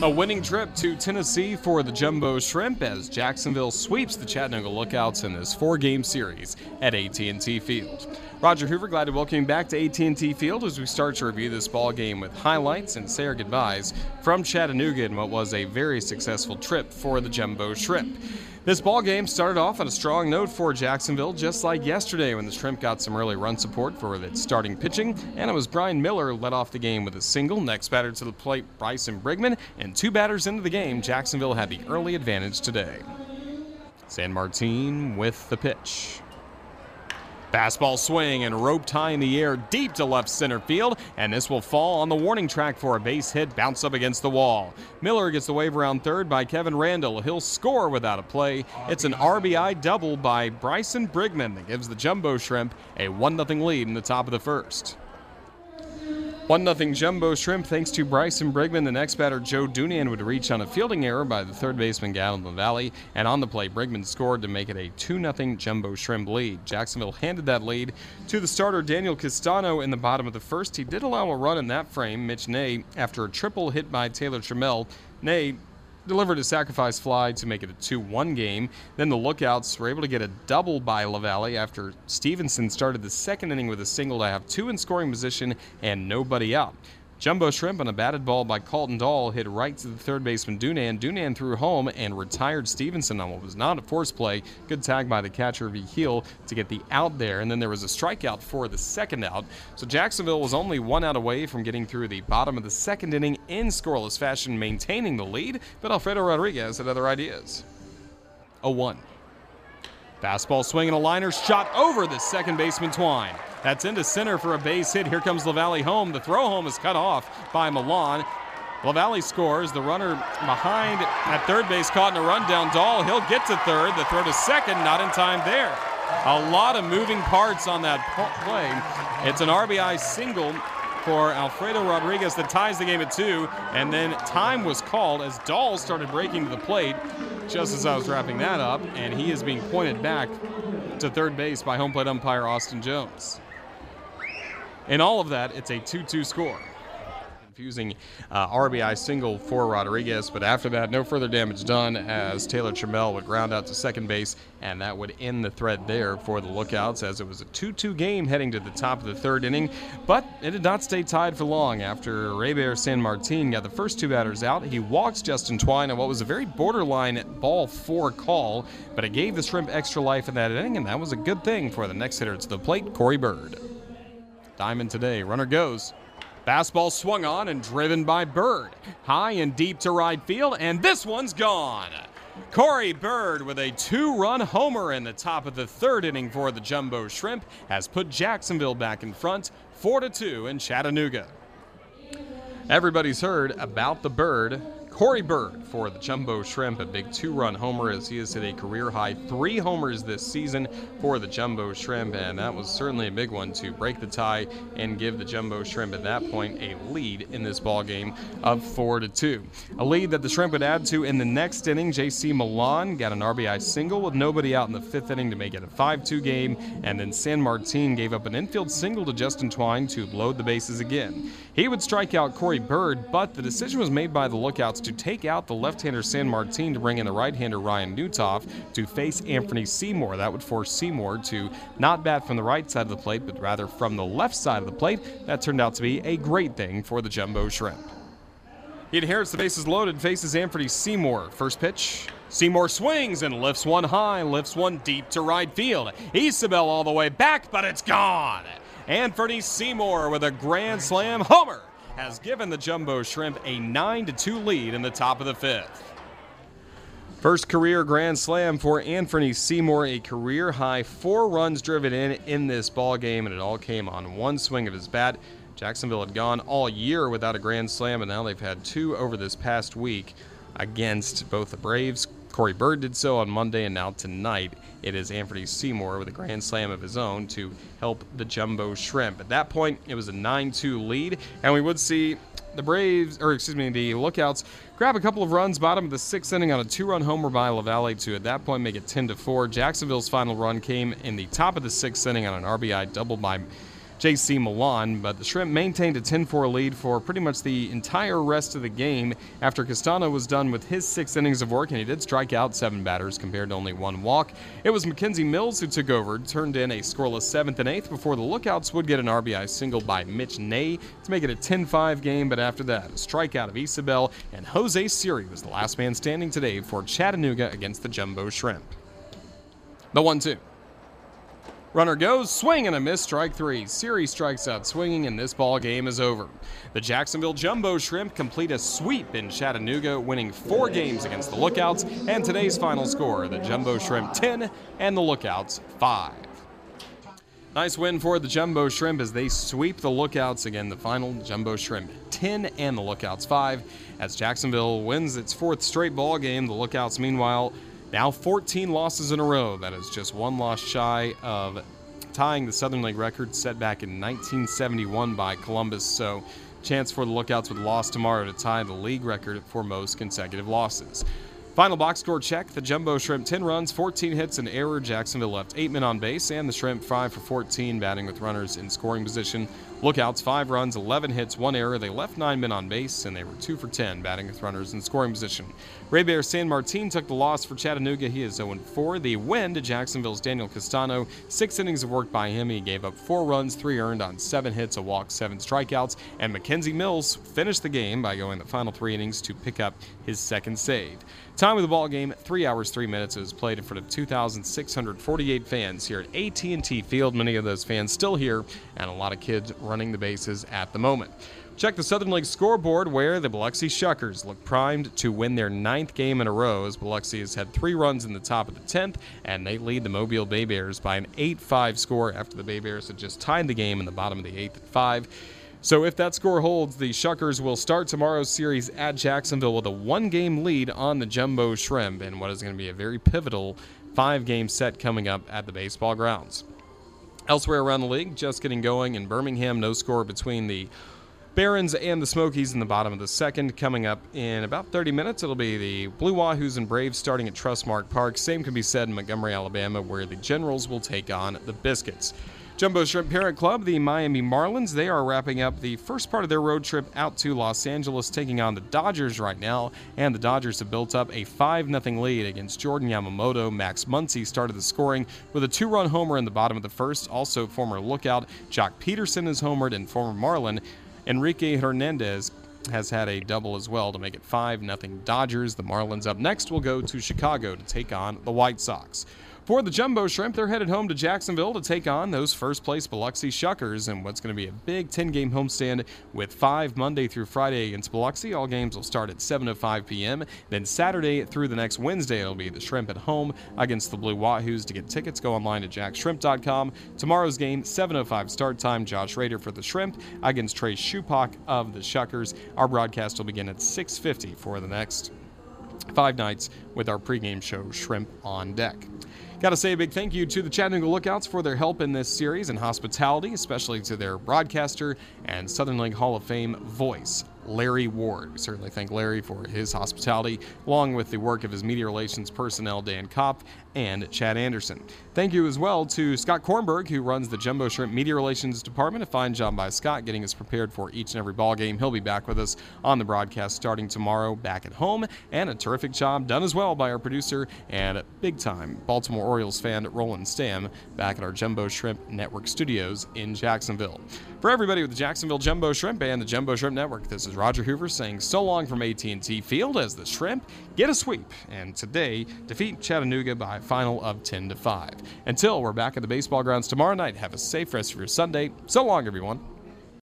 A winning trip to Tennessee for the Jumbo Shrimp as Jacksonville sweeps the Chattanooga Lookouts in this four-game series at AT&T Field. Roger Hoover, glad to welcome you back to AT&T Field as we start to review this ball game with highlights and say our goodbyes from Chattanooga in what was a very successful trip for the Jumbo Shrimp. This ball game started off on a strong note for Jacksonville, just like yesterday when the Shrimp got some early run support for its starting pitching, and it was Brian Miller led off the game with a single. Next batter to the plate, Bryson Brigman, and two batters into the game, Jacksonville had the early advantage today. San Martin with the pitch. Fastball swing and rope tie in the air deep to left center field, and this will fall on the warning track for a base hit, bounce up against the wall. Miller gets the wave around third by Kevin Randel. He'll score without a play. It's an RBI double by Bryson Brigman that gives the Jumbo Shrimp a 1 0 lead in the top of the first. 1 0 Jumbo Shrimp thanks to Bryson Brigman. The next batter, Joe Dunand, would reach on a fielding error by the third baseman, Gavin LaValle. And on the play, Brigman scored to make it a 2 0 Jumbo Shrimp lead. Jacksonville handed that lead to the starter, Daniel Castano, in the bottom of the first. He did allow a run in that frame. Mitch Nay, after a triple hit by Taylor Trammell, Nay delivered a sacrifice fly to make it a 2 1 game. Then the Lookouts were able to get a double by LaValle after Stevenson started the second inning with a single to have two in scoring position and nobody out. Jumbo Shrimp on a batted ball by Colton Dahl hit right to the third baseman Dunand. Dunand threw home and retired Stevenson on what was not a force play. Good tag by the catcher Vigil to get the out there, and then there was a strikeout for the second out. So Jacksonville was only one out away from getting through the bottom of the second inning in scoreless fashion, maintaining the lead. But Alfredo Rodriguez had other ideas. A 1. Fastball swing and a liner shot over the second baseman Twine. That's into center for a base hit. Here comes LaValle home. The throw home is cut off by Milan. LaValle scores. The runner behind at third base caught in a run down. Dahl, he'll get to third. The throw to second, not in time there. A lot of moving parts on that play. It's an RBI single for Alfredo Rodriguez that ties the game at two, and then time was called as Dahl started breaking to the plate just as I was wrapping that up, and he is being pointed back to third base by home plate umpire Austin Jones. In all of that, it's a 2 2 score. Confusing uh, RBI single for Rodriguez, but after that, no further damage done as Taylor Trammell would ground out to second base, and that would end the thread there for the Lookouts as it was a 2 2 game heading to the top of the third inning. But it did not stay tied for long after Reiver San Martin got the first two batters out. He walked Justin Twine on what was a very borderline ball four call, but it gave the Shrimp extra life in that inning, and that was a good thing for the next hitter to the plate, Corey Bird. Diamond today. Runner goes. Fastball swung on and driven by Bird. High and deep to right field, and this one's gone. Corey Bird with a two run homer in the top of the third inning for the Jumbo Shrimp has put Jacksonville back in front 4 2 in Chattanooga. Everybody's heard about the Bird Corey Bird for the Jumbo Shrimp, a big two run homer as he has hit a career high three homers this season for the Jumbo Shrimp, and that was certainly a big one to break the tie and give the Jumbo Shrimp at that point a lead in this ball game of 4 to 2. A lead that the Shrimp would add to in the next inning. JC Milan got an RBI single with nobody out in the fifth inning to make it a 5 2 game, and then San Martin gave up an infield single to Justin Twine to load the bases again. He would strike out Corey Bird, but the decision was made by the Lookouts to take out the left-hander San Martin to bring in the right-hander Ryan Nutof to face Anthony Seymour. That would force Seymour to not bat from the right side of the plate, but rather from the left side of the plate. That turned out to be a great thing for the Jumbo Shrimp. He inherits the bases loaded, faces Anthony Seymour. First pitch. Seymour swings and lifts one high, lifts one deep to right field. Isabel all the way back, but it's gone. Anthony Seymour with a grand slam homer has given the Jumbo Shrimp a 9 2 lead in the top of the fifth. First career grand slam for Anthony Seymour, a career high four runs driven in in this ball game, and it all came on one swing of his bat. Jacksonville had gone all year without a grand slam, and now they've had two over this past week against both the Braves. Corey Bird did so on Monday, and now tonight it is Anthony Seymour with a grand slam of his own to help the Jumbo Shrimp. At that point, it was a 9 2 lead, and we would see the Braves, or excuse me, the Lookouts grab a couple of runs, bottom of the sixth inning on a two-run homer by LaValle to at that point make it 10 to 4. Jacksonville's final run came in the top of the sixth inning on an RBI double by JC Milan, but the Shrimp maintained a 10 4 lead for pretty much the entire rest of the game after Castano was done with his six innings of work, and he did strike out seven batters compared to only one walk. It was McKenzie Mills who took over, turned in a scoreless seventh and eighth before the Lookouts would get an RBI single by Mitch Nay to make it a 10 5 game, but after that, a strikeout of Isabel, and Jose Siri was the last man standing today for Chattanooga against the Jumbo Shrimp. The 1 2. Runner goes, swing and a miss, strike three. Siri strikes out swinging, and this ball game is over. The Jacksonville Jumbo Shrimp complete a sweep in Chattanooga, winning four games against the Lookouts, and today's final score the Jumbo Shrimp 10 and the Lookouts 5. Nice win for the Jumbo Shrimp as they sweep the Lookouts again. The final Jumbo Shrimp 10 and the Lookouts 5 as Jacksonville wins its fourth straight ball game. The Lookouts, meanwhile, now 14 losses in a row. That is just one loss shy of tying the Southern League record set back in 1971 by Columbus. So, chance for the Lookouts with a loss tomorrow to tie the league record for most consecutive losses. Final box score check. The Jumbo Shrimp 10 runs, 14 hits, and error. Jacksonville left 8 men on base, and the Shrimp 5 for 14, batting with runners in scoring position. Lookouts 5 runs, 11 hits, 1 error. They left 9 men on base, and they were 2 for 10, batting with runners in scoring position. Reiver Sanmartin took the loss for Chattanooga. He is 0 4. The win to Jacksonville's Daniel Castano. Six innings of work by him. He gave up 4 runs, 3 earned on 7 hits, a walk, 7 strikeouts. And McKenzie Mills finished the game by going the final 3 innings to pick up his second save. Time of the ball game, three hours three minutes. It was played in front of 2,648 fans here at AT&T Field. Many of those fans still here, and a lot of kids running the bases at the moment. Check the Southern League scoreboard where the Biloxi Shuckers look primed to win their ninth game in a row as Biloxi has had three runs in the top of the 10th and they lead the Mobile Bay Bears by an 8-5 score after the Bay Bears had just tied the game in the bottom of the 8th at 5. So if that score holds, the Shuckers will start tomorrow's series at Jacksonville with a one-game lead on the Jumbo Shrimp in what is going to be a very pivotal five-game set coming up at the baseball grounds. Elsewhere around the league, just getting going in Birmingham, no score between the Barons and the Smokies in the bottom of the second. Coming up in about 30 minutes, it'll be the Blue Wahoos and Braves starting at Trustmark Park. Same can be said in Montgomery, Alabama, where the Generals will take on the Biscuits. Jumbo Shrimp Parent Club, the Miami Marlins, they are wrapping up the first part of their road trip out to Los Angeles, taking on the Dodgers right now. And the Dodgers have built up a 5 0 lead against Jordan Yamamoto. Max Muncy started the scoring with a two run homer in the bottom of the first. Also, former lookout Joc Pederson is homered, and former Marlin Enrique Hernandez has had a double as well to make it 5 0 Dodgers. The Marlins up next will go to Chicago to take on the White Sox. For the Jumbo Shrimp, they're headed home to Jacksonville to take on those first place Biloxi Shuckers in what's going to be a big 10 game homestand with five Monday through Friday against Biloxi. All games will start at 7.05 p.m. Then Saturday through the next Wednesday, it'll be the Shrimp at home against the Blue Wahoos. To get tickets, go online to jaxshrimp.com. Tomorrow's game, 7.05 start time. Josh Rader for the Shrimp against Trey Supak of the Shuckers. Our broadcast will begin at 6.50 for the next five nights with our pregame show, Shrimp on Deck. Got to say a big thank you to the Chattanooga Lookouts for their help in this series and hospitality, especially to their broadcaster and Southern League Hall of Fame voice, Larry Ward. We certainly thank Larry for his hospitality, along with the work of his media relations personnel, Dan Kopp and Chad Anderson. Thank you as well to Scott Kornberg, who runs the Jumbo Shrimp Media Relations Department. A fine job by Scott getting us prepared for each and every ball game. He'll be back with us on the broadcast starting tomorrow back at home, and a terrific job done as well by our producer and big time Baltimore Orioles fan Roland Stam back at our Jumbo Shrimp Network studios in Jacksonville. For everybody with the Jacksonville Jumbo Shrimp and the Jumbo Shrimp Network, this is Roger Hoover saying so long from AT&T Field as the Shrimp get a sweep and today defeat Chattanooga by a final of 10 to 5. Until we're back at the baseball grounds tomorrow night, have a safe rest of your Sunday. So long, everyone.